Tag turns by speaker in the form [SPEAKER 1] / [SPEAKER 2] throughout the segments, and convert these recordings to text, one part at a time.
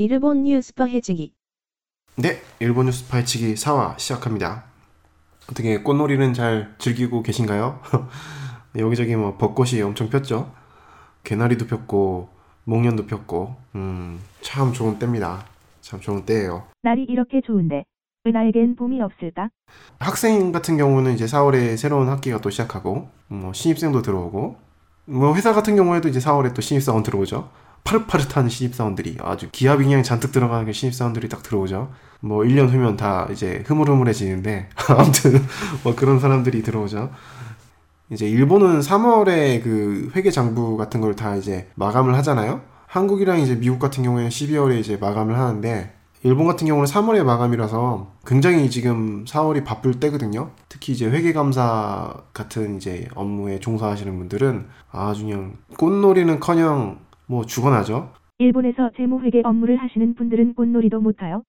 [SPEAKER 1] 일본 뉴스파 해치기.
[SPEAKER 2] 네, 일본 뉴스 파헤치기 4화 시작합니다. 어떻게 꽃놀이는 잘 즐기고 계신가요? 여기저기 뭐 벚꽃이 엄청 폈죠? 개나리도 폈고 목련도 폈고 음, 참 좋은 때입니다. 참 좋은 때예요.
[SPEAKER 3] 날이 이렇게 좋은데 왜 나에겐 봄이 없을까?
[SPEAKER 2] 학생 같은 경우는 이제 4월에 새로운 학기가 또 시작하고 뭐 신입생도 들어오고 뭐 회사 같은 경우에도 이제 4월에 또 신입사원 들어오죠. 파릇파릇한 신입사원들이 아주 기합 인양 잔뜩 들어가는 그 신입사원들이 딱 들어오죠. 뭐 1년 후면 다 이제 흐물흐물해지는데 아무튼 뭐 그런 사람들이 들어오죠. 이제 일본은 3월에 그 회계 장부 같은 걸 다 이제 마감을 하잖아요. 한국이랑 이제 미국 같은 경우에는 12월에 이제 마감을 하는데 일본 같은 경우는 3월에 마감이라서 굉장히 지금 4월이 바쁠 때거든요. 특히 이제 회계감사 같은 이제 업무에 종사하시는 분들은 아주 그냥 꽃놀이는커녕 뭐 죽어나죠.
[SPEAKER 3] 일본에서 재무회계 업무를 하시는 분들은 꽃놀이도 못하요.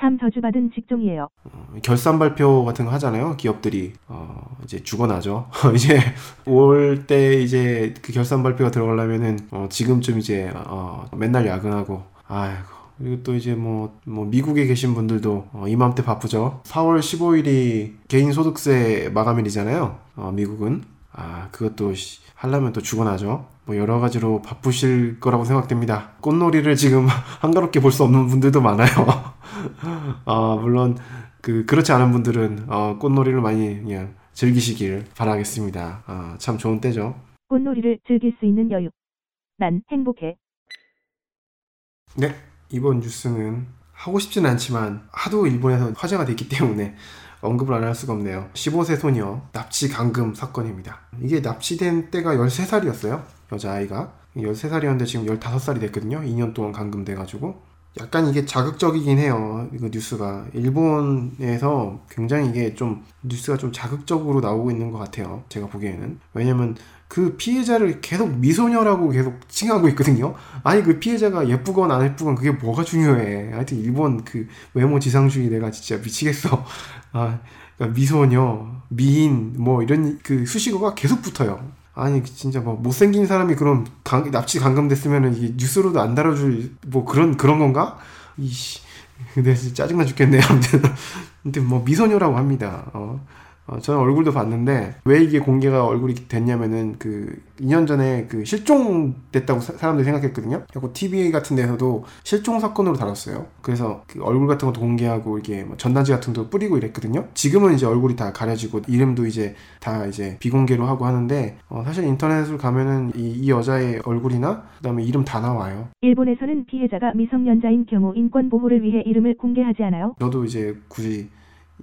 [SPEAKER 3] 참 저주받은 직종이에요.
[SPEAKER 2] 어, 결산 발표 같은 거 하잖아요. 기업들이 어, 이제 죽어나죠. 이제 올 때 이제 그 결산 발표가 들어가려면은 어, 지금쯤 이제 어, 맨날 야근하고 아이고 그리고 또 이제 뭐, 뭐 미국에 계신 분들도 어, 이맘때 바쁘죠. 4월 15일이 개인 소득세 마감일이잖아요. 어, 미국은 아 그것도 시, 하려면 또 죽어나죠. 뭐 여러 가지로 바쁘실 거라고 생각됩니다. 꽃놀이를 지금 한가롭게 볼 수 없는 분들도 많아요. 아 물론 그 그렇지 않은 분들은 어, 꽃놀이를 많이 그냥 즐기시길 바라겠습니다. 아, 참 좋은 때죠.
[SPEAKER 3] 꽃놀이를 즐길 수 있는 여유. 난 행복해.
[SPEAKER 2] 네, 이번 뉴스는 하고 싶진 않지만 하도 일본에서 화제가 됐기 때문에 언급을 안 할 수가 없네요. 15세 소녀 납치 감금 사건입니다. 이게 납치된 때가 13살이었어요. 여자아이가. 13살이었는데 지금 15살이 됐거든요. 2년 동안 감금돼가지고. 약간 이게 자극적이긴 해요. 이거 뉴스가. 일본에서 굉장히 이게 좀 뉴스가 좀 자극적으로 나오고 있는 것 같아요. 제가 보기에는. 왜냐면 그 피해자를 계속 미소녀라고 계속 칭하고 있거든요. 아니 그 피해자가 예쁘건 안 예쁘건 그게 뭐가 중요해. 하여튼 일본 그 외모 지상주의 내가 진짜 미치겠어. 아 그러니까 미소녀, 미인 뭐 이런 그 수식어가 계속 붙어요. 아니 진짜 뭐 못생긴 사람이 그런 강, 납치 감금됐으면은 이게 뉴스로도 안 다뤄줄 뭐 그런 그런 건가? 이씨 근데 짜증나 죽겠네 아무튼 근데 뭐 미소녀라고 합니다. 어. 어, 저는 얼굴도 봤는데 왜 이게 공개가 얼굴이 됐냐면은 그 2년 전에 그 실종됐다고 사, 람들이 생각했거든요. 그리고 TV 같은 데서도 실종 사건으로 다뤘어요. 그래서 그 얼굴 같은 것도 공개하고 이게 뭐 전단지 같은 것도 뿌리고 이랬거든요. 지금은 이제 얼굴이 다 가려지고 이름도 이제 다 이제 비공개로 하고 하는데 어, 사실 인터넷을 가면은 이, 이 여자의 얼굴이나 그다음에 이름 다 나와요.
[SPEAKER 3] 일본에서는 피해자가 미성년자인 경우 인권 보호를 위해 이름을 공개하지 않아요?
[SPEAKER 2] 저도 이제 굳이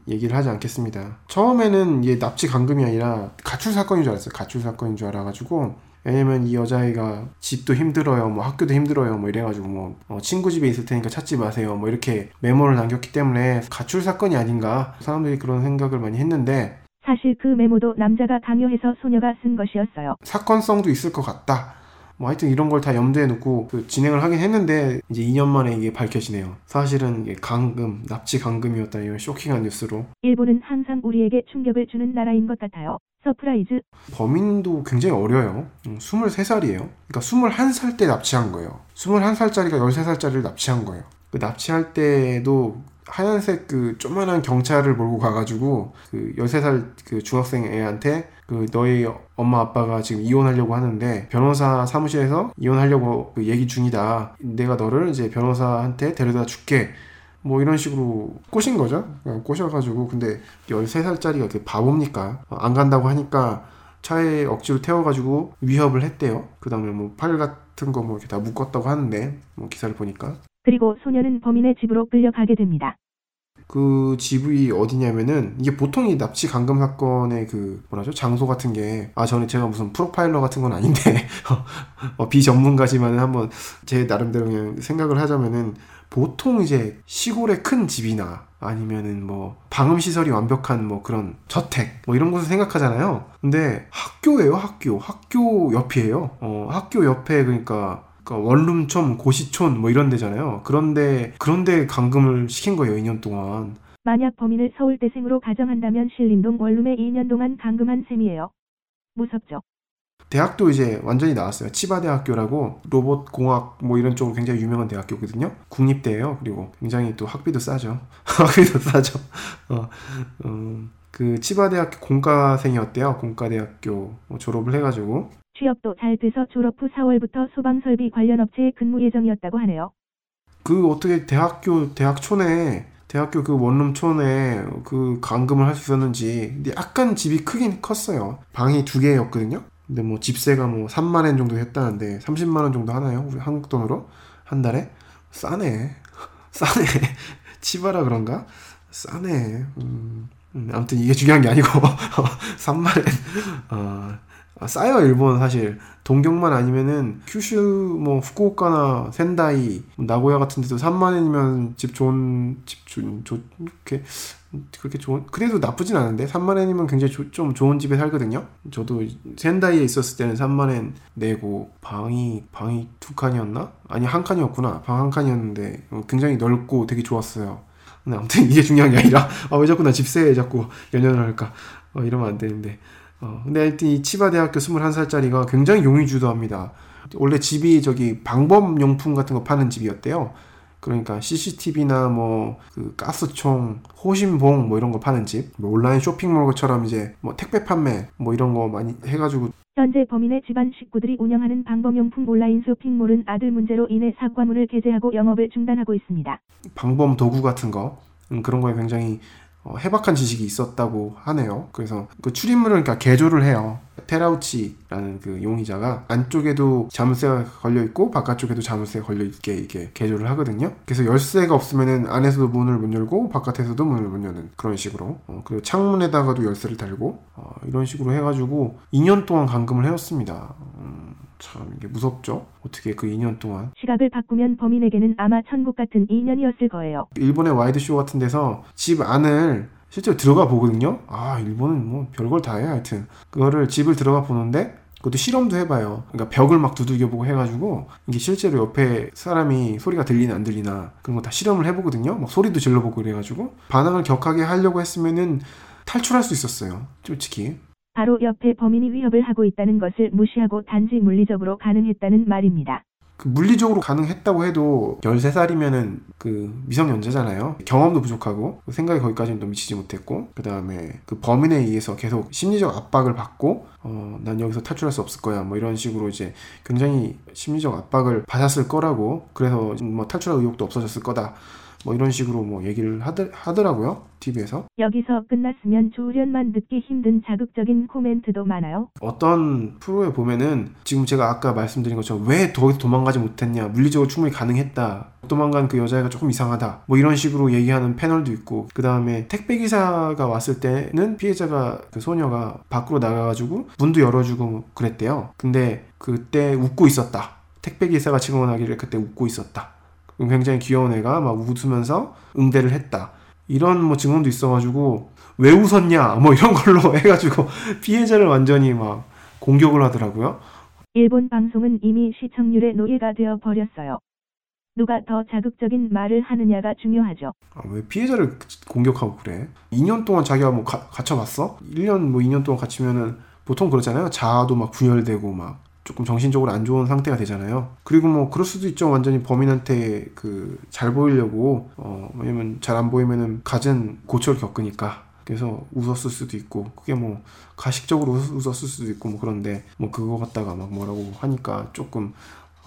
[SPEAKER 2] 얘기를 하지 않겠습니다. 처음에는 이게 납치 감금이 아니라 가출 사건인 줄 알았어요. 가출 사건인 줄 알아가지고 왜냐면 이 여자아이가 집도 힘들어요, 뭐 학교도 힘들어요, 뭐 이래가지고 뭐 어, 친구 집에 있을 테니까 찾지 마세요, 뭐 이렇게 메모를 남겼기 때문에 가출 사건이 아닌가 사람들이 그런 생각을 많이 했는데
[SPEAKER 3] 사실 그 메모도 남자가 강요해서 소녀가 쓴 것이었어요.
[SPEAKER 2] 사건성도 있을 것 같다. 뭐 하여튼 이런 걸 다 염두에 놓고 그 진행을 하긴 했는데 이제 2년 만에 이게 밝혀지네요. 사실은 이게 강금, 납치 강금이었다 이런 쇼킹한 뉴스로.
[SPEAKER 3] 일본은 항상 우리에게 충격을 주는 나라인 것 같아요. surprise.
[SPEAKER 2] 범인도 굉장히 어려요. 23살이에요. 음, 그러니까 21살 때 납치한 거예요. 21살짜리가 13살짜리를 납치한 거예요. 그 납치할 때도 하얀색 그 조만한 경차를 몰고 가가지고 그 13살 그 중학생 애한테 그 너희 엄마 아빠가 지금 이혼하려고 하는데 변호사 사무실에서 이혼하려고 그 얘기 중이다. 내가 너를 이제 변호사한테 데려다 줄게. 뭐 이런 식으로 꼬신 거죠. 꼬셔가지고 근데 13살짜리가 그 바보입니까? 안 간다고 하니까 차에 억지로 태워가지고 위협을 했대요. 그 다음에 뭐 팔 같은 거 뭐 이렇게 다 묶었다고 하는데 뭐 기사를 보니까
[SPEAKER 3] 그리고 소녀는 범인의 집으로 끌려가게 됩니다.
[SPEAKER 2] 그 집이 어디냐면은 이게 보통 이 납치 감금 사건의 그 뭐라죠 장소 같은 게 아 저는 제가 무슨 프로파일러 같은 건 아닌데 어, 비전문가지만은 한번 제 나름대로 그냥 생각을 하자면은 보통 이제 시골의 큰 집이나 아니면은 뭐 방음 시설이 완벽한 뭐 그런 저택 뭐 이런 곳을 생각하잖아요. 근데 학교예요 학교 학교 옆이에요. 어 학교 옆에 그러니까 그러니까 원룸촌, 고시촌 뭐 이런 데잖아요. 그런데 그런데 감금을 시킨 거예요, 2년 동안.
[SPEAKER 3] 만약 범인을 서울대생으로 가정한다면 신림동 원룸에 2년 동안 감금한 셈이에요. 무섭죠?
[SPEAKER 2] 대학도 이제 완전히 나왔어요. 치바 대학교라고 로봇 공학 뭐 이런 쪽으로 굉장히 유명한 대학교거든요. 국립대예요. 그리고 굉장히 또 학비도 싸죠. 학비도 싸죠. 어, 음, 그 치바 대학교 공과생이었대요. 공과대학교 뭐 졸업을 해가지고
[SPEAKER 3] 취업도 잘 돼서 졸업 후 4월부터 소방설비 관련 업체에 근무 예정이었다고 하네요.
[SPEAKER 2] 그 어떻게 대학교 대학촌에 대학교 그 원룸촌에 그 감금을 할 수 있었는지 근데 약간 집이 크긴 컸어요. 방이 두 개였거든요. 근데 뭐 집세가 뭐 3만 엔 정도 했다는데 30만 원 정도 하나요? 우리 한국 돈으로 한 달에 싸네. 싸네. 치바라 그런가? 싸네. 음, 음, 아무튼 이게 중요한 게 아니고 3만 엔. 어, 아, 싸요 일본 사실. 동경만 아니면은 큐슈 뭐 후쿠오카나 센다이 나고야 같은 데도 3만 엔이면 집 좋은 집 좋은 좋 이렇게 그렇게 좋은 그래도 나쁘진 않은데 3만 엔이면 굉장히 조, 좀 좋은 집에 살거든요. 저도 센다이에 있었을 때는 3만 엔 내고 방이 방이 두 칸이었나? 아니 한 칸이었구나. 방 한 칸이었는데 어, 굉장히 넓고 되게 좋았어요. 근데 아무튼 이게 중요한 게 아니라 아 왜 자꾸 나 집세에 자꾸 연연을 할까? 어, 이러면 안 되는데 어, 근데 하여튼 이 치바 대학교 21살짜리가 굉장히 용의주도합니다. 원래 집이 저기 방범용품 같은 거 파는 집이었대요. 그러니까 CCTV나 뭐 그 가스총, 호신봉 뭐 이런 거 파는 집, 뭐 온라인 쇼핑몰처럼 이제 뭐 택배 판매 뭐 이런 거 많이 해가지고
[SPEAKER 3] 현재 범인의 집안 식구들이 운영하는 방범용품 온라인 쇼핑몰은 아들 문제로 인해 사과문을 게재하고 영업을 중단하고 있습니다.
[SPEAKER 2] 방범 도구 같은 거 음, 그런 거에 굉장히 어, 해박한 지식이 있었다고 하네요. 그래서 그 출입문을 그러니까 개조를 해요. 테라우치라는 그 용의자가 안쪽에도 자물쇠가 걸려 있고 바깥쪽에도 자물쇠가 걸려 있게 이렇게 개조를 하거든요. 그래서 열쇠가 없으면은 안에서도 문을 못 열고 바깥에서도 문을 못 여는 그런 식으로 어, 그리고 창문에다가도 열쇠를 달고 어, 이런 식으로 해가지고 2년 동안 감금을 해왔습니다. 음, 참 이게 무섭죠. 어떻게 그 2년 동안
[SPEAKER 3] 시각을 바꾸면 범인에게는 아마 천국 같은 2년이었을 거예요.
[SPEAKER 2] 일본의 와이드 쇼 같은 데서 집 안을 실제로 들어가 보거든요. 아, 일본은 뭐 별걸 다 해. 하여튼. 그거를 집을 들어가 보는데 그것도 실험도 해봐요. 그러니까 벽을 막 두들겨보고 해가지고 이게 실제로 옆에 사람이 소리가 들리나 안 들리나 그런 거 다 실험을 해보거든요. 막 소리도 질러보고 그래가지고 반항을 격하게 하려고 했으면은 탈출할 수 있었어요. 솔직히.
[SPEAKER 3] 바로 옆에 범인이 위협을 하고 있다는 것을 무시하고 단지 물리적으로 가능했다는 말입니다.
[SPEAKER 2] 그 물리적으로 가능했다고 해도 13살이면은 그 미성년자잖아요. 경험도 부족하고 생각이 거기까지는 또 미치지 못했고 그 다음에 그 범인에 의해서 계속 심리적 압박을 받고 어, 난 여기서 탈출할 수 없을 거야 뭐 이런 식으로 이제 굉장히 심리적 압박을 받았을 거라고 그래서 뭐 탈출할 의욕도 없어졌을 거다 뭐 이런 식으로 뭐 얘기를 하더, 하더라고요 TV에서.
[SPEAKER 3] 여기서 끝났으면 조련만 듣기 힘든 자극적인 코멘트도 많아요.
[SPEAKER 2] 어떤 프로에 보면은 지금 제가 아까 말씀드린 것처럼 왜 거기서 도망가지 못했냐 물리적으로 충분히 가능했다 도망간 그 여자애가 조금 이상하다 뭐 이런 식으로 얘기하는 패널도 있고 그 다음에 택배 기사가 왔을 때는 피해자가 그 소녀가 밖으로 나가가지고 문도 열어주고 그랬대요. 근데 그때 웃고 있었다. 택배 기사가 증언하기를 그때 웃고 있었다 굉장히 귀여운 애가 막 웃으면서 응대를 했다. 이런 뭐 증언도 있어가지고 왜 웃었냐 뭐 이런 걸로 해가지고 피해자를 완전히 막 공격을 하더라고요.
[SPEAKER 3] 일본 방송은 이미 시청률의 노예가 되어 버렸어요. 누가 더 자극적인 말을 하느냐가 중요하죠.
[SPEAKER 2] 아, 왜 피해자를 공격하고 그래? 2년 동안 자기가 뭐 가, 갇혀봤어? 1년 뭐 2년 동안 갇히면은 보통 그렇잖아요. 자아도 막 분열되고 막 조금 정신적으로 안 좋은 상태가 되잖아요. 그리고 뭐 그럴 수도 있죠. 완전히 범인한테 그 잘 보이려고 어 왜냐면 잘 안 보이면은 갖은 고초를 겪으니까 그래서 웃었을 수도 있고 그게 뭐 가식적으로 웃었을 수도 있고 뭐 그런데 뭐 그거 갖다가 막 뭐라고 하니까 조금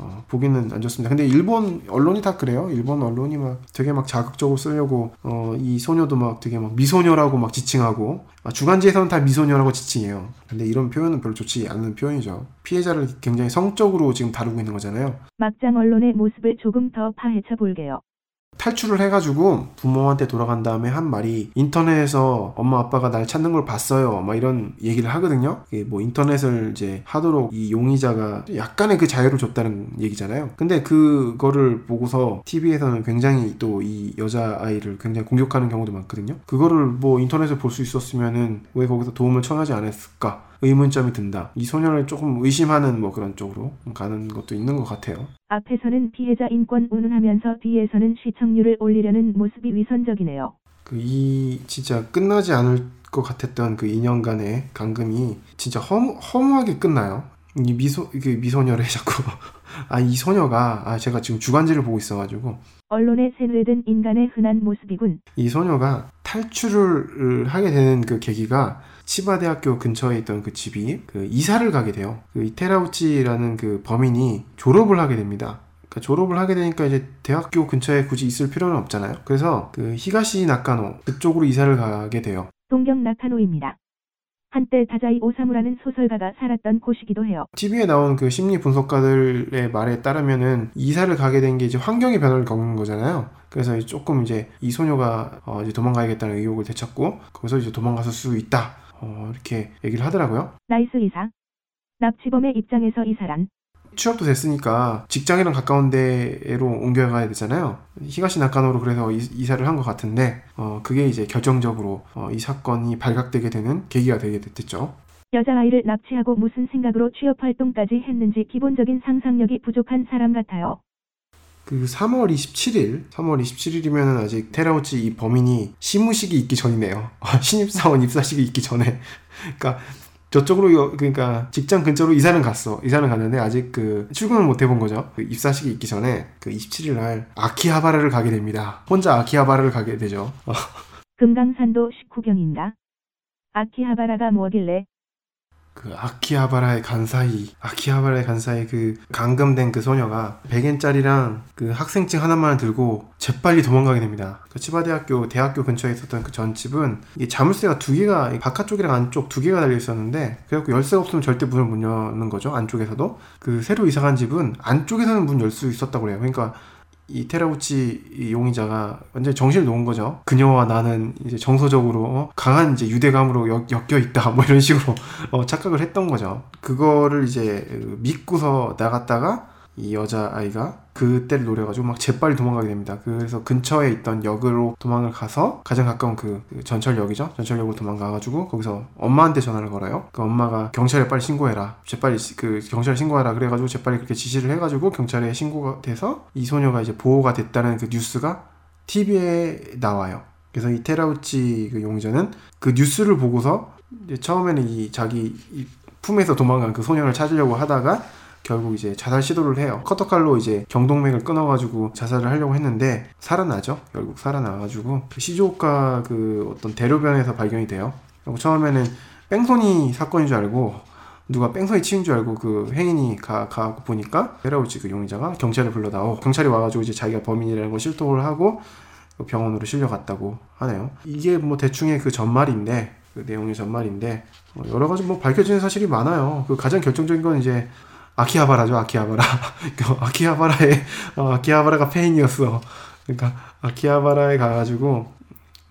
[SPEAKER 2] 어, 보기는 안 좋습니다. 근데 일본 언론이 다 그래요. 일본 언론이 막 되게 막 자극적으로 쓰려고 어, 이 소녀도 막 되게 막 미소녀라고 막 지칭하고 아, 주간지에서는 다 미소녀라고 지칭해요. 근데 이런 표현은 별로 좋지 않은 표현이죠. 피해자를 굉장히 성적으로 지금 다루고 있는 거잖아요.
[SPEAKER 3] 막장 언론의 모습을 조금 더 파헤쳐 볼게요.
[SPEAKER 2] 탈출을 해가지고 부모한테 돌아간 다음에 한 말이 인터넷에서 엄마 아빠가 날 찾는 걸 봤어요. 막 이런 얘기를 하거든요. 뭐 인터넷을 이제 하도록 이 용의자가 약간의 그 자유를 줬다는 얘기잖아요. 근데 그거를 보고서 TV에서는 굉장히 또 이 여자 아이를 굉장히 공격하는 경우도 많거든요. 그거를 뭐 인터넷에 볼 수 있었으면은 왜 거기서 도움을 청하지 않았을까? 의문점이 든다. 이 소녀를 조금 의심하는 뭐 그런 쪽으로 가는 것도 있는 것 같아요.
[SPEAKER 3] 앞에서는 피해자 인권 운운하면서 뒤에서는 시청률을 올리려는 모습이 위선적이네요.
[SPEAKER 2] 그 이 진짜 끝나지 않을 것 같았던 그 2년간의 감금이 진짜 허무, 허무하게 끝나요. 이 미소 그 미소녀래 자꾸 아 이 소녀가 아 제가 지금 주간지를 보고 있어가지고
[SPEAKER 3] 언론에 세뇌된 인간의 흔한 모습이군.
[SPEAKER 2] 이 소녀가 탈출을 하게 되는 그 계기가 치바 대학교 근처에 있던 그 집이 그 이사를 가게 돼요. 그 이테라우치라는 그 범인이 졸업을 하게 됩니다. 그러니까 졸업을 하게 되니까 이제 대학교 근처에 굳이 있을 필요는 없잖아요. 그래서 그 히가시 나카노 그쪽으로 이사를 가게 돼요.
[SPEAKER 3] 동경 나카노입니다. 한때 다자이 오사무라는 소설가가 살았던 곳이기도 해요.
[SPEAKER 2] TV에 나온 그 심리 분석가들의 말에 따르면은 이사를 가게 된 게 이제 환경의 변화를 겪는 거잖아요. 그래서 조금 이제 이 소녀가 어 이제 도망가야겠다는 의욕을 되찾고 거기서 이제 도망갔을 수 있다. 어 이렇게 얘기를 하더라고요.
[SPEAKER 3] nice 이사. 납치범의 입장에서 이사란
[SPEAKER 2] 취업도 됐으니까 직장이랑 가까운 데로 옮겨가야 되잖아요. 히가시 나카노로 그래서 이, 사를 한 것 같은데 어, 그게 이제 결정적으로 어, 이 사건이 발각되게 되는 계기가 되게 됐죠.
[SPEAKER 3] 여자아이를 납치하고 무슨 생각으로 취업 활동까지 했는지 기본적인 상상력이 부족한 사람 같아요.
[SPEAKER 2] 그 3월 27일, 3월 27일이면은 아직 테라우치 이 범인이 시무식이 있기 전이네요. 신입사원 입사식이 있기 전에. 그러니까 저쪽으로 그러니까 직장 근처로 이사는 갔어. 이사는 갔는데 아직 그 출근을 못 해본 거죠. 그 입사식이 있기 전에 그 27일 날 아키하바라를 가게 됩니다. 혼자 아키하바라를 가게 되죠.
[SPEAKER 3] 금강산도 식후경인가? 아키하바라가 뭐길래
[SPEAKER 2] 그 아키하바라의 간사이 아키하바라의 간사이 그 감금된 그 소녀가 100엔짜리랑 그 학생증 하나만 들고 재빨리 도망가게 됩니다. 그 치바대학교 대학교 근처에 있었던 그 전집은 이 자물쇠가 두 개가 바깥쪽이랑 안쪽 두 개가 달려 있었는데 그래갖고 열쇠가 없으면 절대 문을 못 여는 거죠 안쪽에서도 그 새로 이사간 집은 안쪽에서는 문 열 수 있었다고 그래요. 그러니까 이 테라우치 용의자가 완전히 정신을 놓은 거죠. 그녀와 나는 이제 정서적으로 어, 강한 이제 유대감으로 엮 여 있다. 뭐 이런 식으로 어, 착각을 했던 거죠. 그거를 이제 믿고서 나갔다가 이 여자아이가 그때를 노려가지고 막 재빨리 도망가게 됩니다. 그래서 근처에 있던 역으로 도망을 가서 가장 가까운 그, 그 전철역이죠. 전철역으로 도망가가지고 거기서 엄마한테 전화를 걸어요. 그 엄마가 경찰에 빨리 신고해라. 재빨리 그 경찰에 신고해라. 그래가지고 재빨리 그렇게 지시를 해가지고 경찰에 신고가 돼서 이 소녀가 이제 보호가 됐다는 그 뉴스가 TV에 나와요. 그래서 이 테라우치 그 용의자는 그 뉴스를 보고서 처음에는 이 자기 이 품에서 도망간 그 소녀를 찾으려고 하다가 결국 이제 자살 시도를 해요. 커터칼로 이제 경동맥을 끊어가지고 자살을 하려고 했는데 살아나죠. 결국 살아나가지고 그 시조카 그 어떤 대로변에서 발견이 돼요. 처음에는 뺑소니 사건인 줄 알고 누가 뺑소니 치는 줄 알고 그 행인이 가, 가고 보니까 헤라우치 그 용의자가 경찰을 불러다오. 경찰이 와가지고 이제 자기가 범인이라는 걸 실토를 하고 그 병원으로 실려갔다고 하네요. 이게 뭐 대충의 그 전말인데 그 내용의 전말인데 어, 여러 가지 뭐 밝혀지는 사실이 많아요. 그 가장 결정적인 건 이제 아키하바라죠, 아키하바라. 그 아키하바라의, 어, 아키하바라가 페인이었어. 그러니까, 아키하바라에 가가지고,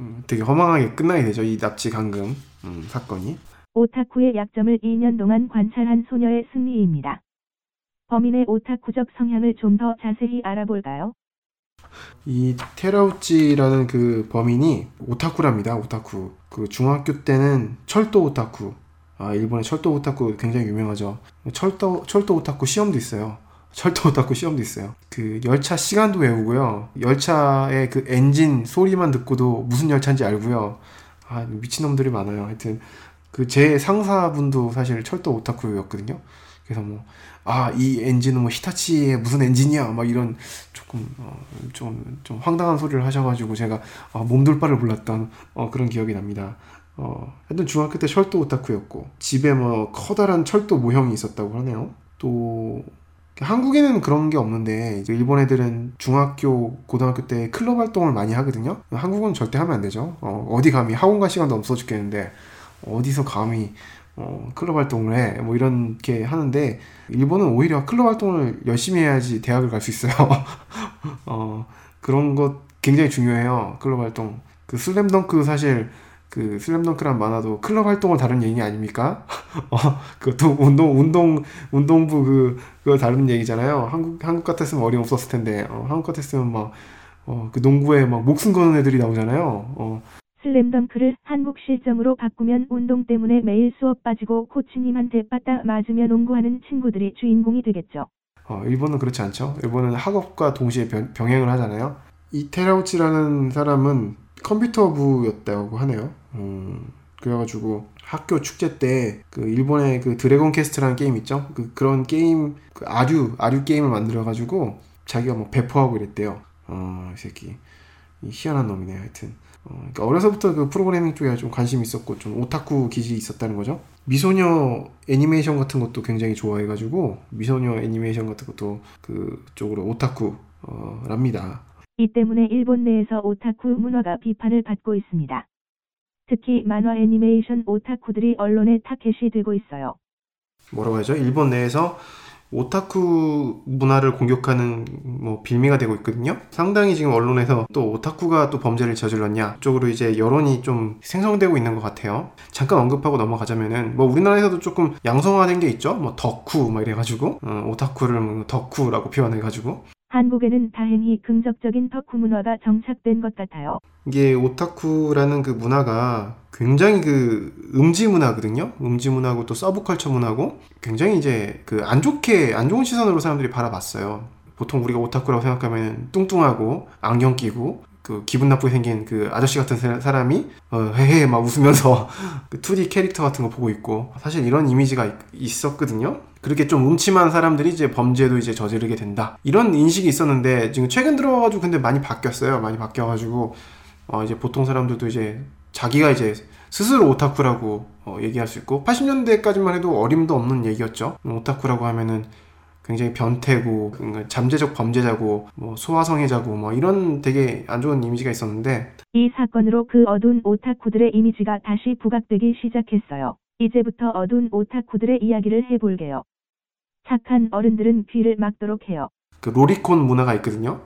[SPEAKER 2] 음, 되게 허망하게 끝나게 되죠. 이 납치 강금, 음, 사건이.
[SPEAKER 3] 오타쿠의 약점을 2년 동안 관찰한 소녀의 승리입니다. 범인의 오타쿠적 성향을 좀 더 자세히 알아볼까요?
[SPEAKER 2] 이 테라우치라는 그 범인이 오타쿠랍니다. 오타쿠. 그 중학교 때는 철도 오타쿠, 아, 일본의 철도 오타쿠 굉장히 유명하죠. 철도, 철도 오타쿠 시험도 있어요. 철도 오타쿠 시험도 있어요. 그 열차 시간도 외우고요. 열차의 그 엔진 소리만 듣고도 무슨 열차인지 알고요. 아, 미친놈들이 많아요. 하여튼, 그 제 상사분도 사실 철도 오타쿠였거든요. 그래서 뭐, 아, 이 엔진은 뭐 히타치의 무슨 엔진이야. 막 이런 조금, 어, 좀, 좀 황당한 소리를 하셔가지고 제가 어, 몸둘 바를 몰랐던 어, 그런 기억이 납니다. 어, 하여튼 중학교 때 철도 오타쿠였고 집에 뭐 커다란 철도 모형이 있었다고 하네요. 또 한국에는 그런 게 없는데 일본 애들은 중학교, 고등학교 때 클럽 활동을 많이 하거든요. 한국은 절대 하면 안 되죠. 어, 디 감히 학원 갈 시간도 없어 죽겠는데 어디서 감히 어, 클럽 활동을 해. 뭐 이렇게 하는데 일본은 오히려 클럽 활동을 열심히 해야지 대학을 갈 수 있어요. 어, 그런 것 굉장히 중요해요. 클럽 활동. 그 슬램덩크 사실 그 슬램덩크란 만화도 클럽 활동을 다룬 얘기 아닙니까? 어, 그것도 운동 운동 운동부 그 그거 다룬 얘기잖아요. 한국 한국 같았으면 어림 없었을 텐데 어, 한국 같았으면 막 어, 그 농구에 막 목숨 거는 애들이 나오잖아요. 어.
[SPEAKER 3] 슬램덩크를 한국 실정으로 바꾸면 운동 때문에 매일 수업 빠지고 코치님한테 빠따 맞으며 농구하는 친구들이 주인공이 되겠죠.
[SPEAKER 2] 어, 일본은 그렇지 않죠. 일본은 학업과 동시에 병, 병행을 하잖아요. 이 테라우치라는 사람은 컴퓨터부였다고 하네요. 음, 그래가지고 학교 축제 때 그 일본의 그 드래곤 퀘스트라는 게임 있죠? 그 그런 게임 그 아류 아류 게임을 만들어가지고 자기가 뭐 배포하고 이랬대요. 어 이 새끼 이 희한한 놈이네 하여튼. 어, 그러니까 어려서부터 그 프로그래밍 쪽에 좀 관심이 있었고 좀 오타쿠 기질이 있었다는 거죠. 미소녀 애니메이션 같은 것도 굉장히 좋아해가지고 미소녀 애니메이션 같은 것도 그쪽으로 오타쿠랍니다.
[SPEAKER 3] 이 때문에 일본 내에서 오타쿠 문화가 비판을 받고 있습니다. 특히 만화 애니메이션 오타쿠들이 언론의 타켓이 되고 있어요.
[SPEAKER 2] 뭐라고 하죠? 일본 내에서 오타쿠 문화를 공격하는 뭐 빌미가 되고 있거든요. 상당히 지금 언론에서 또 오타쿠가 또 범죄를 저질렀냐 쪽으로 이제 여론이 좀 생성되고 있는 것 같아요. 잠깐 언급하고 넘어가자면은 뭐 우리나라에서도 조금 양성화된 게 있죠. 뭐 덕후 막 이래가지고 어, 오타쿠를 뭐 덕후라고 표현해가지고
[SPEAKER 3] 한국에는 다행히 긍정적인 덕후 문화가 정착된 것 같아요.
[SPEAKER 2] 이게 오타쿠라는 그 문화가 굉장히 그 음지 문화거든요. 음지 문화고 또 서브컬처 문화고 굉장히 이제 그 안 좋게 안 좋은 시선으로 사람들이 바라봤어요. 보통 우리가 오타쿠라고 생각하면 뚱뚱하고 안경 끼고 그 기분 나쁘게 생긴 그 아저씨 같은 사람이 어, 헤헤 막 웃으면서 그 2D 캐릭터 같은 거 보고 있고 사실 이런 이미지가 있었거든요. 그렇게 좀 음침한 사람들이 이제 범죄도 이제 저지르게 된다. 이런 인식이 있었는데 지금 최근 들어가지고 근데 많이 바뀌었어요. 많이 바뀌어가지고 어 이제 보통 사람들도 이제 자기가 이제 스스로 오타쿠라고 어 얘기할 수 있고 80년대까지만 해도 어림도 없는 얘기였죠. 오타쿠라고 하면은 굉장히 변태고 잠재적 범죄자고 뭐 소아성애자고 뭐 이런 되게 안 좋은 이미지가 있었는데
[SPEAKER 3] 이 사건으로 그 어두운 오타쿠들의 이미지가 다시 부각되기 시작했어요. 이제부터 어두운 오타쿠들의 이야기를 해볼게요. 착한 어른들은 귀를 막도록 해요.
[SPEAKER 2] 그 로리콘 문화가 있거든요.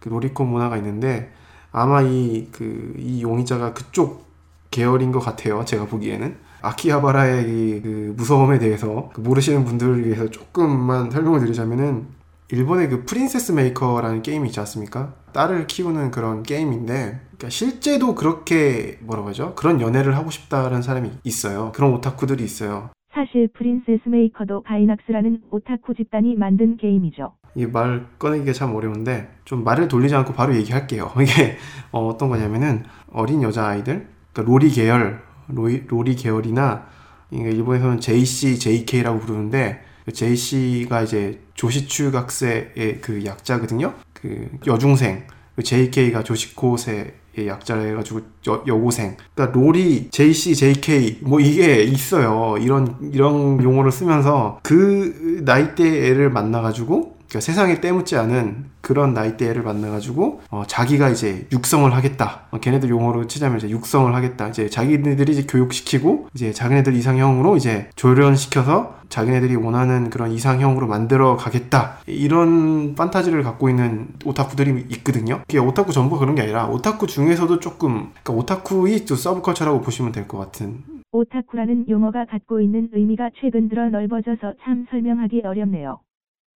[SPEAKER 2] 그 로리콘 문화가 있는데 아마 이 그 이 용의자가 그쪽 계열인 것 같아요. 제가 보기에는 아키하바라의 그 무서움에 대해서 그 모르시는 분들을 위해서 조금만 설명을 드리자면은 일본의 그 프린세스 메이커라는 게임이 있지 않습니까? 딸을 키우는 그런 게임인데, 그러니까 실제도 그렇게 뭐라고 하죠? 그런 연애를 하고 싶다는 사람이 있어요. 그런 오타쿠들이 있어요.
[SPEAKER 3] 사실 프린세스 메이커도 가이낙스라는 오타쿠 집단이 만든 게임이죠.
[SPEAKER 2] 이말 꺼내기가 참 어려운데 좀 말을 돌리지 않고 바로 얘기할게요. 이게 어, 떤 거냐면은 어린 여자 아이들, 그러니까 로리 계열, 로리, 로리 계열이나 일본에서는 JC, JK라고 부르는데 그 JC가 이제 조시추 각세의 그 약자거든요. 그 여중생, 그 JK가 조시코세의 약자라 해가지고 여, 여고생. 그러니까 롤이 JC, JK 뭐 이게 있어요. 이런 이런 용어를 쓰면서 그 나이대 애를 만나가지고 그러니까 세상에 때묻지 않은 그런 나이대를 만나가지고 어, 자기가 이제 육성을 하겠다. 어, 걔네들 용어로 치자면 이제 육성을 하겠다. 이제 자기네들이 이제 교육시키고 이제 자기네들 이상형으로 이제 조련시켜서 자기네들이 원하는 그런 이상형으로 만들어 가겠다. 이런 판타지를 갖고 있는 오타쿠들이 있거든요. 그게 오타쿠 전부 그런 게 아니라 오타쿠 중에서도 조금 그러니까 오타쿠이 또 서브컬처라고 보시면 될 것 같은
[SPEAKER 3] 오타쿠라는 용어가 갖고 있는 의미가 최근 들어 넓어져서 참 설명하기 어렵네요.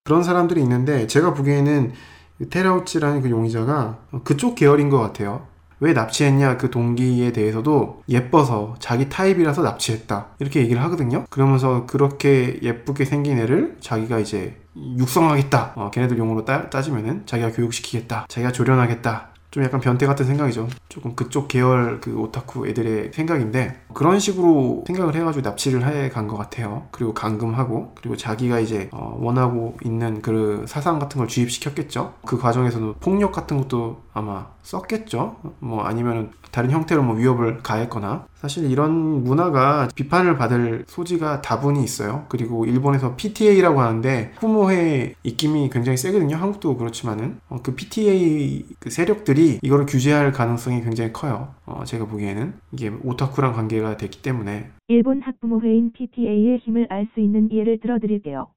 [SPEAKER 2] 그런 사람들이 있는데 제가 보기에는 테라우치라는 그 용의자가 그쪽 계열인 것 같아요. 왜 납치했냐? 그 동기에 대해서도 예뻐서 자기 타입이라서 납치했다. 이렇게 얘기를 하거든요. 그러면서 그렇게 예쁘게 생긴 애를 자기가 이제 육성하겠다. 어, 걔네들 용어로 따, 따지면은 자기가 교육시키겠다. 자기가 조련하겠다 좀 약간 변태 같은 생각이죠. 조금 그쪽 계열 그 오타쿠 애들의 생각인데 그런 식으로 생각을 해가지고 납치를 해 간 것 같아요. 그리고 감금하고 그리고 자기가 이제 어 원하고 있는 그 사상 같은 걸 주입시켰겠죠. 그 과정에서도 폭력 같은 것도 아마 썼겠죠. 뭐 아니면 다른 형태로 뭐 위협을 가했거나 사실 이런 문화가 비판을 받을 소지가 다분히 있어요. 그리고 일본에서 PTA라고 하는데 부모의 입김이 굉장히 세거든요. 한국도 그렇지만은 어, 그 PTA 그 세력들이 이거를 규제할 가능성이 굉장히 커요. 어, 제가 보기에는 이게 오타쿠랑 관계가 됐기 때문에
[SPEAKER 3] 일본 학부모회인 PTA의 힘을 알 수 있는 예를 들어드릴게요.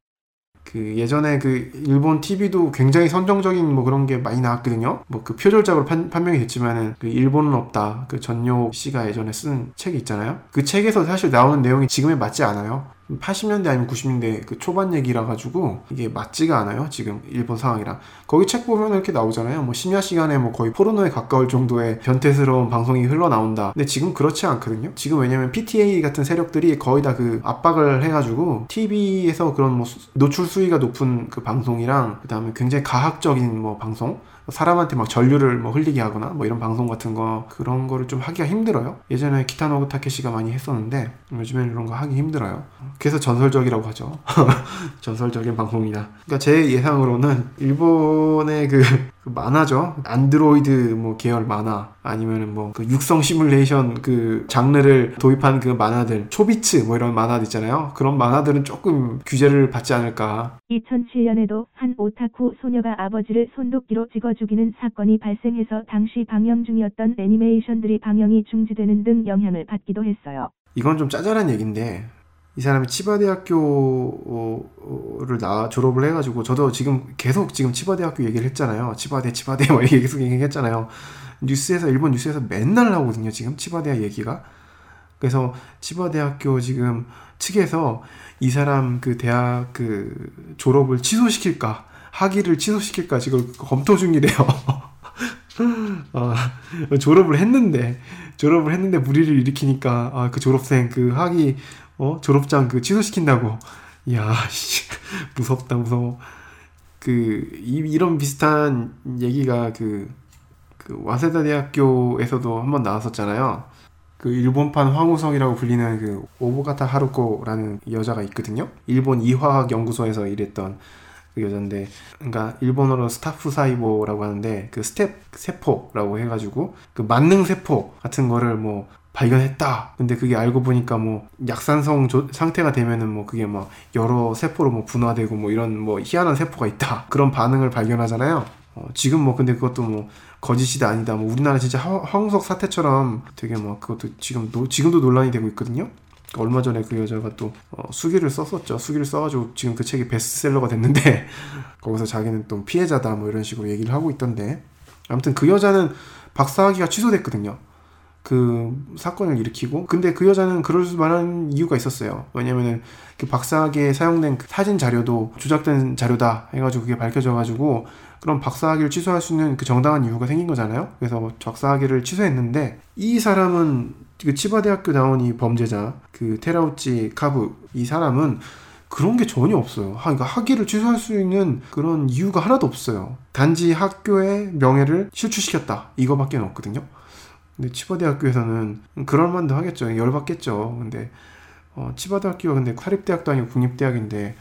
[SPEAKER 2] 그 예전에 그 일본 TV도 굉장히 선정적인 뭐 그런 게 많이 나왔거든요. 뭐 그 표절작으로 판, 판명이 됐지만은 그 일본은 없다. 그 전요 씨가 예전에 쓴 책이 있잖아요. 그 책에서 사실 나오는 내용이 지금에 맞지 않아요. 80년대 아니면 90년대 그 초반 얘기라 가지고 이게 맞지가 않아요. 지금 일본 상황이랑. 거기 책 보면 이렇게 나오잖아요. 뭐 심야 시간에 뭐 거의 포르노에 가까울 정도의 변태스러운 방송이 흘러나온다. 근데 지금 그렇지 않거든요. 지금 왜냐면 PTA 같은 세력들이 거의 다 그 압박을 해 가지고 TV에서 그런 뭐 노출 수위가 높은 그 방송이랑 그다음에 굉장히 가학적인 뭐 방송 사람한테 막 전류를 뭐 흘리게 하거나 뭐 이런 방송 같은 거 그런 거를 좀 하기가 힘들어요. 예전에 기타노브 타케시가 많이 했었는데 요즘에는 이런 거 하기 힘들어요. 그래서 전설적이라고 하죠. 전설적인 방송이다. 그러니까 제 예상으로는 일본의 그, 그 만화죠. 안드로이드 뭐 계열 만화 아니면은 뭐 그 육성 시뮬레이션 그 장르를 도입한 그 만화들 초비츠 뭐 이런 만화들 있잖아요. 그런 만화들은 조금 규제를 받지 않을까.
[SPEAKER 3] 2007년에도 한 오타쿠 소녀가 아버지를 손도끼로 찍어 죽이는 사건이 발생해서 당시 방영 중이었던 애니메이션들이 방영이 중지되는 등 영향을 받기도 했어요.
[SPEAKER 2] 이건 좀 짜잘한 얘기인데 이 사람이 치바대학교를 나 졸업을 해가지고 저도 지금 계속 지금 치바대학교 얘기를 했잖아요. 치바대 치바대 뭐 계속 얘기했잖아요. 뉴스에서 일본 뉴스에서 맨날 나오거든요. 지금 치바대학 얘기가. 그래서 치바대학교 지금 측에서 이 사람 그 대학 그 졸업을 취소시킬까 학위를 취소시킬까 지금 검토 중이래요. 어, 졸업을 했는데 졸업을 했는데 무리를 일으키니까 아, 그 졸업생 그 학위 어? 졸업장 그 취소시킨다고. 이야 씨, 무섭다 무서워. 그 이, 이런 비슷한 얘기가 그, 그 와세다 대학교에서도 한번 나왔었잖아요. 그 일본판 황우석이라고 불리는 그 오보카타 하루코라는 여자가 있거든요. 일본 이화학 연구소에서 일했던 그 여잔데 그러니까 일본어로 스타프 사이보라고 하는데 그 STAP 세포라고 해가지고 그 만능 세포 같은 거를 뭐 발견했다. 근데 그게 알고 보니까 뭐 약산성 조, 상태가 되면은 뭐 그게 막 여러 세포로 뭐 분화되고 뭐 이런 뭐 희한한 세포가 있다. 그런 반응을 발견하잖아요. 어, 지금 뭐 근데 그것도 뭐 거짓이다 아니다. 뭐 우리나라 진짜 황우석 사태처럼 되게 뭐 그것도 지금 노, 지금도 논란이 되고 있거든요. 얼마 전에 그 여자가 또 어, 수기를 썼었죠. 수기를 써가지고 지금 그 책이 베스트셀러가 됐는데 거기서 자기는 또 피해자다 뭐 이런 식으로 얘기를 하고 있던데 아무튼 그 여자는 박사학위가 취소됐거든요. 그 사건을 일으키고 근데 그 여자는 그럴 만한 이유가 있었어요 왜냐면은 그 박사학위에 사용된 그 사진 자료도 조작된 자료다 해가지고 그게 밝혀져 가지고 그럼 박사학위를 취소할 수 있는 그 정당한 이유가 생긴 거잖아요 그래서 박사학위를 취소했는데 이 사람은 그 치바대학교 나온 이 범죄자 그 테라우치 카브 이 사람은 그런 게 전혀 없어요. 그러니까 학위를 취소할 수 있는 그런 이유가 하나도 없어요. 단지 학교의 명예를 실추시켰다. 이거밖에 없거든요. 근데 치바대학교에서는 그럴 만도 하겠죠. 열받겠죠. 근데 어, 치바대학교가 근데 사립대학도 아니고 국립대학인데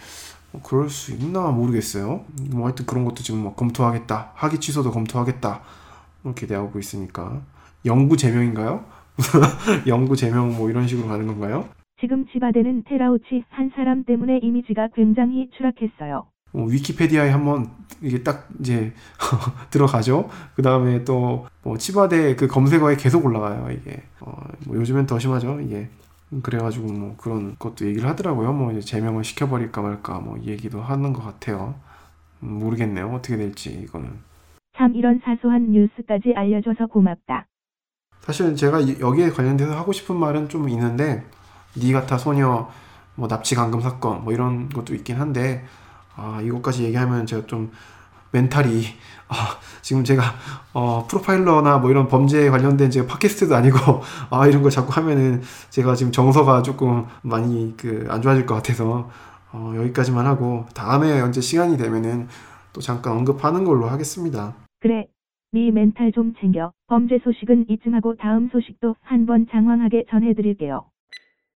[SPEAKER 2] 뭐 그럴 수 있나 모르겠어요. 뭐 하여튼 그런 것도 지금 뭐 검토하겠다. 학위 취소도 검토하겠다. 이렇게 되고 있으니까 영구 제명인가요? 영구 제명 뭐 이런 식으로 가는 건가요?
[SPEAKER 3] 지금 치바대는 테라우치 한 사람 때문에 이미지가 굉장히 추락했어요.
[SPEAKER 2] 어, 위키페디아에 한번 이게 딱 이제 들어가죠. 그 다음에 또 뭐 치바대 그 검색어에 계속 올라가요. 이게 어, 뭐 요즘엔 더 심하죠. 이게 그래가지고 뭐 그런 것도 얘기를 하더라고요. 뭐 제명을 시켜버릴까 말까 뭐 얘기도 하는 것 같아요. 음, 모르겠네요. 어떻게 될지 이거는.
[SPEAKER 3] 참 이런 사소한 뉴스까지 알려줘서 고맙다.
[SPEAKER 2] 사실 제가 여기에 관련돼서 하고 싶은 말은 좀 있는데 니가타 소녀 뭐 납치 감금 사건 뭐 이런 것도 있긴 한데 아, 이것까지 얘기하면 제가 좀 멘탈이 아, 지금 제가 어, 프로파일러나 뭐 이런 범죄에 관련된 제가 팟캐스트도 아니고 아 이런 걸 자꾸 하면은 제가 지금 정서가 조금 많이 그 안 좋아질 것 같아서 어, 여기까지만 하고 다음에 언제 시간이 되면은 또 잠깐 언급하는 걸로 하겠습니다.
[SPEAKER 3] 그래. 네 멘탈 좀 챙겨. 범죄 소식은 이쯤 하고 다음 소식도 한번 장황하게 전해드릴게요.